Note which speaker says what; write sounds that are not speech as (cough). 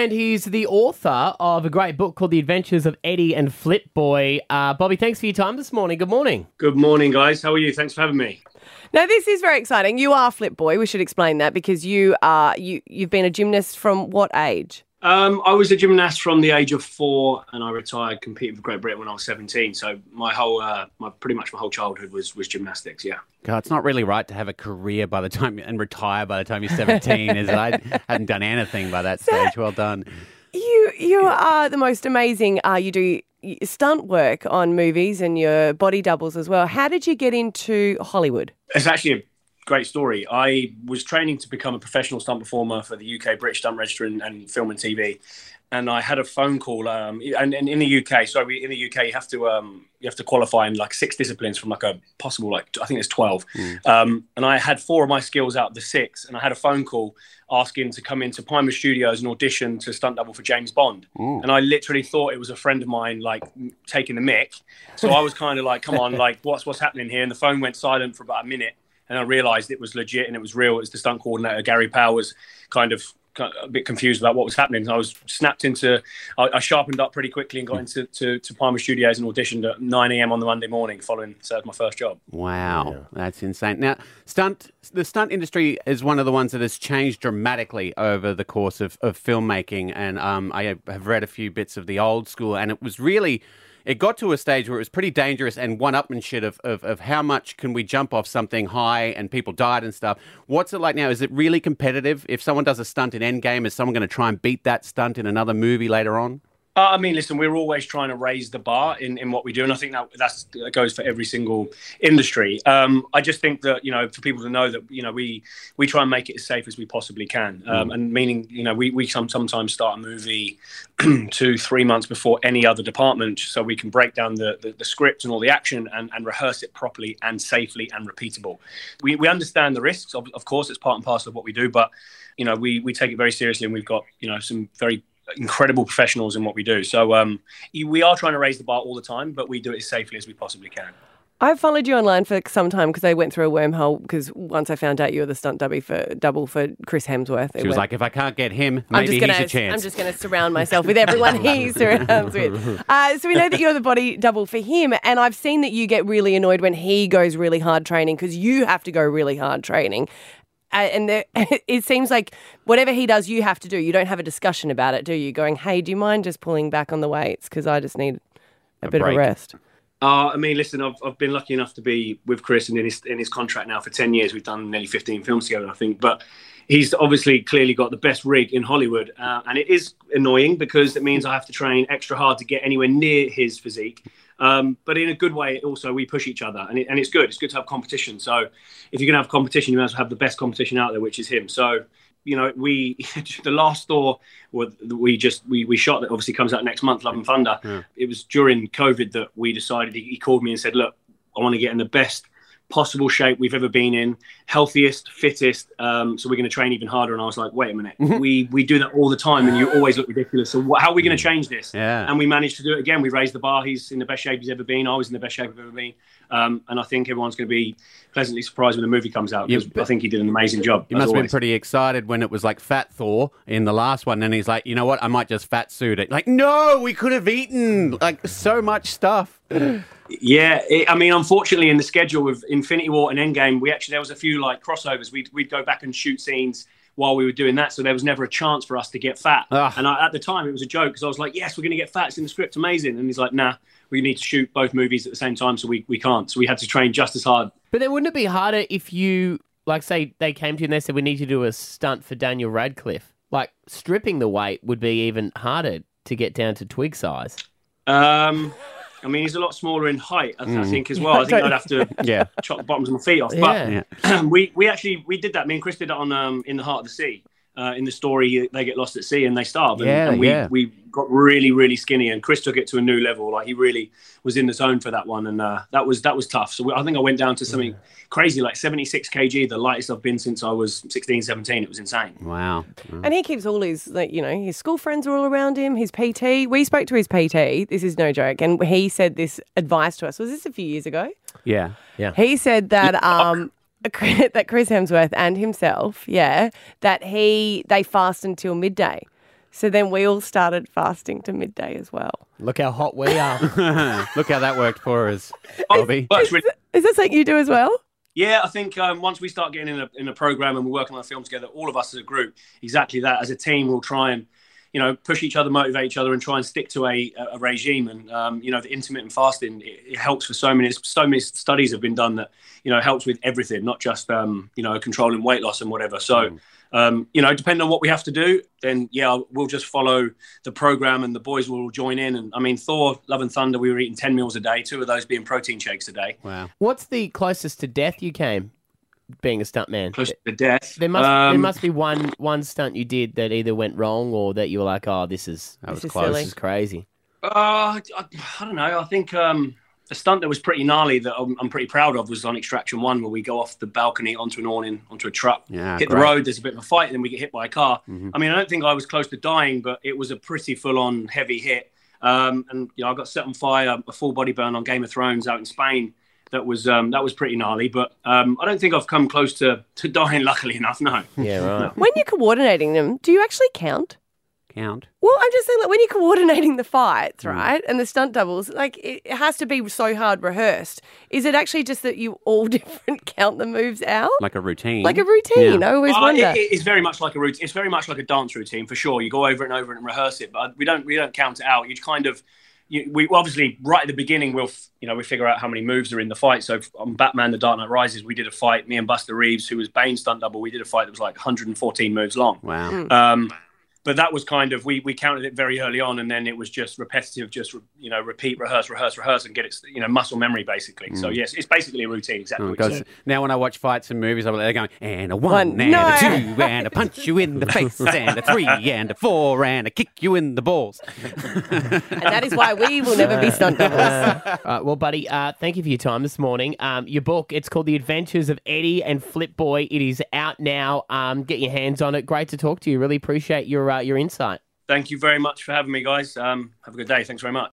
Speaker 1: and he's the author of a great book called The Adventures of Eddie and Flip Boy. Uh, Bobby, thanks for your time this morning. Good morning.
Speaker 2: Good morning, guys. How are you? Thanks for having me.
Speaker 3: Now this is very exciting. You are Flip Boy. We should explain that because you are you you've been a gymnast from what age?
Speaker 2: Um, I was a gymnast from the age of four, and I retired competing for Great Britain when I was seventeen. So my whole, uh, my pretty much my whole childhood was was gymnastics. Yeah.
Speaker 4: God, it's not really right to have a career by the time and retire by the time you're 17, is it? I hadn't done anything by that stage. Well done.
Speaker 3: You you are the most amazing. Uh, you do stunt work on movies and your body doubles as well. How did you get into Hollywood?
Speaker 2: It's actually a great story. I was training to become a professional stunt performer for the UK British Stunt Register and, and Film and TV, and I had a phone call. Um, and, and in the UK, sorry, in the UK, you have to um, you have to qualify in like six disciplines from like a possible like I think it's twelve. Mm. Um, and I had four of my skills out of the six, and I had a phone call asking to come into Pinewood Studios and audition to stunt double for James Bond. Ooh. And I literally thought it was a friend of mine like taking the mic. So I was kind of like, "Come on, like what's what's happening here?" And the phone went silent for about a minute and I realised it was legit and it was real. It was the stunt coordinator Gary Powell, kind of a bit confused about what was happening. I was snapped into, I, I sharpened up pretty quickly and got into to, to Pinewood Studios and auditioned at 9 a.m. on the Monday morning following so my first job.
Speaker 4: Wow, yeah. that's insane. Now, stunt the stunt industry is one of the ones that has changed dramatically over the course of, of filmmaking, and um, I have read a few bits of the old school, and it was really it got to a stage where it was pretty dangerous and one-upmanship of, of, of how much can we jump off something high and people died and stuff. What's it like now? Is it really competitive? If someone does a stunt in Endgame, is someone going to try and beat that stunt in another movie later on?
Speaker 2: Uh, I mean, listen, we're always trying to raise the bar in, in what we do, and I think that that's, that goes for every single industry. Um, I just think that you know, for people to know that you know, we we try and make it as safe as we possibly can, um, mm. and meaning you know, we we some, sometimes start a movie (clears throat) two three months before any other department, so we can break down the the, the script and all the action and, and rehearse it properly and safely and repeatable. We we understand the risks, of, of course, it's part and parcel of what we do, but you know, we we take it very seriously, and we've got you know some very incredible professionals in what we do. So um, we are trying to raise the bar all the time, but we do it as safely as we possibly can.
Speaker 3: I've followed you online for some time because I went through a wormhole. Because once I found out you were the stunt double for double for Chris Hemsworth,
Speaker 4: she was went, like, "If I can't get him, maybe
Speaker 3: gonna,
Speaker 4: he's a chance."
Speaker 3: I'm just going to surround myself with everyone (laughs) he surrounds with. Uh, so we know that you're the body double for him, and I've seen that you get really annoyed when he goes really hard training because you have to go really hard training. And there, (laughs) it seems like whatever he does, you have to do. You don't have a discussion about it, do you? Going, hey, do you mind just pulling back on the weights because I just need a, a bit break. of a rest.
Speaker 2: Uh, I mean, listen, I've, I've been lucky enough to be with Chris and in his in his contract now for ten years. We've done nearly fifteen films together, I think. But he's obviously clearly got the best rig in Hollywood, uh, and it is annoying because it means I have to train extra hard to get anywhere near his physique. Um, but in a good way, also we push each other, and, it, and it's good. It's good to have competition. So if you're going to have competition, you must have the best competition out there, which is him. So you know, we (laughs) the last Thor we just we, we shot that obviously comes out next month, Love and Thunder. Yeah. It was during COVID that we decided. He, he called me and said, "Look, I want to get in the best possible shape we've ever been in, healthiest, fittest. Um, so we're going to train even harder. And I was like, wait a minute, mm-hmm. we we do that all the time, and you always look ridiculous. So what, how are we going to change this?
Speaker 4: Yeah.
Speaker 2: And we managed to do it again. We raised the bar. He's in the best shape he's ever been. I was in the best shape I've ever been. Um, and I think everyone's going to be pleasantly surprised when the movie comes out because I think he did an amazing job.
Speaker 4: He must
Speaker 2: always.
Speaker 4: have been pretty excited when it was like Fat Thor in the last one. And he's like, you know what? I might just fat suit it. Like, no, we could have eaten like so much stuff.
Speaker 2: Yeah, it, I mean, unfortunately, in the schedule with Infinity War and Endgame, we actually there was a few like crossovers. We'd we'd go back and shoot scenes while we were doing that, so there was never a chance for us to get fat. Ugh. And I, at the time, it was a joke because I was like, "Yes, we're going to get fat. It's in the script, amazing." And he's like, "Nah, we need to shoot both movies at the same time, so we we can't." So we had to train just as hard.
Speaker 1: But then wouldn't it be harder if you like say they came to you and they said we need to do a stunt for Daniel Radcliffe? Like stripping the weight would be even harder to get down to twig size.
Speaker 2: Um. I mean, he's a lot smaller in height, I, mm. I think, as well. I think I'd have to (laughs) yeah. chop the bottoms of my feet off. But yeah. (clears throat) we, we actually we did that. Me and Chris did that on um, in the heart of the sea uh, in the story, they get lost at sea and they starve. And,
Speaker 4: yeah,
Speaker 2: and we,
Speaker 4: yeah.
Speaker 2: we got really, really skinny. And Chris took it to a new level. Like he really was in the zone for that one, and uh, that was that was tough. So I think I went down to something crazy, like 76 kg, the lightest I've been since I was 16, 17. It was insane.
Speaker 4: Wow.
Speaker 3: And he keeps all his, like, you know, his school friends are all around him. His PT. We spoke to his PT. This is no joke, and he said this advice to us. Was this a few years ago?
Speaker 4: Yeah.
Speaker 1: Yeah.
Speaker 3: He said that um, (laughs) that Chris Hemsworth and himself, yeah, that he they fast until midday. So then we all started fasting to midday as well.
Speaker 1: Look how hot we are. (laughs)
Speaker 4: Look how that worked for us, Bobby. (laughs)
Speaker 2: Works really-
Speaker 3: Is that something you do as well?
Speaker 2: Yeah, I think um, once we start getting in a, in a program and we're working on a film together, all of us as a group, exactly that. As a team, we'll try and you know push each other, motivate each other, and try and stick to a, a regime. And um, you know, the intermittent fasting it, it helps for so many. So many studies have been done that you know helps with everything, not just um, you know controlling weight loss and whatever. So. Um, you know, depending on what we have to do, then yeah, we'll just follow the program, and the boys will join in. And I mean, Thor, Love and Thunder, we were eating ten meals a day, two of those being protein shakes a day,
Speaker 4: Wow.
Speaker 1: What's the closest to death you came being a stuntman?
Speaker 2: close to death.
Speaker 1: There must there
Speaker 2: Um,
Speaker 1: must be one one stunt you did that either went wrong or that you were like, oh, this is
Speaker 4: That
Speaker 3: This is
Speaker 4: close.
Speaker 3: silly.
Speaker 1: this is crazy.
Speaker 2: Uh, I, I don't know. I think um, a stunt that was pretty gnarly that I'm, I'm pretty proud of was on Extraction One, where we go off the balcony onto an awning, onto a truck,
Speaker 4: Yeah,
Speaker 2: hit
Speaker 4: great.
Speaker 2: the road. There's a bit of a fight, and then we get hit by a car.
Speaker 4: Mhm.
Speaker 2: I mean, I don't think I was close to dying, but it was a pretty full-on heavy hit. Um, and you know, I got set on fire, a full body burn on Game of Thrones out in Spain. That was um, that was pretty gnarly, but um, I don't think I've come close to, to dying. (laughs) Luckily enough, no.
Speaker 1: Yeah, right.
Speaker 3: When you're coordinating them, do you actually count?
Speaker 4: Count.
Speaker 3: Well, I'm just saying, like, when you're coordinating the fights, right, and the stunt doubles, like, it it has to be so hard rehearsed. Is it actually just that you all (laughs) different count the moves out?
Speaker 4: Like a routine.
Speaker 3: Like a routine. I always
Speaker 2: Uh,
Speaker 3: wonder.
Speaker 2: it- it- it's very much like a routine. It's very much like a dance routine for sure. You go over and over and rehearse it, but we don't we don't count it out. You kind of you, we obviously right at the beginning we'll you know we figure out how many moves are in the fight. So on Batman: The Dark Knight Rises, we did a fight. Me and Buster Reeves, who was Bane stunt double, we did a fight that was like 114 moves long.
Speaker 4: Wow.
Speaker 3: Mm.
Speaker 2: Um, but that was kind of we we counted it very early on, and then it was just repetitive, just you know repeat, rehearse, rehearse, rehearse, and get it you know muscle memory basically. So yes, it's basically a routine exactly.
Speaker 4: Oh,
Speaker 2: what you
Speaker 4: God.
Speaker 2: said.
Speaker 4: Now, when I watch fights and movies, I'm like, they're going, and a one,
Speaker 3: One.
Speaker 4: and
Speaker 3: No.
Speaker 4: a two, and a punch you in the (laughs) face, and a three, and a four, and a kick you in the balls.
Speaker 3: and that is why we will never be stunt doubles. (laughs) (laughs)
Speaker 1: Uh, well, buddy, uh, thank you for your time this morning. Um, your book, it's called The Adventures of Eddie and Flip Boy. It is out now. Um, get your hands on it. Great to talk to you. Really appreciate your uh, your insight.
Speaker 2: Thank you very much for having me, guys. Um, have a good day. Thanks very much.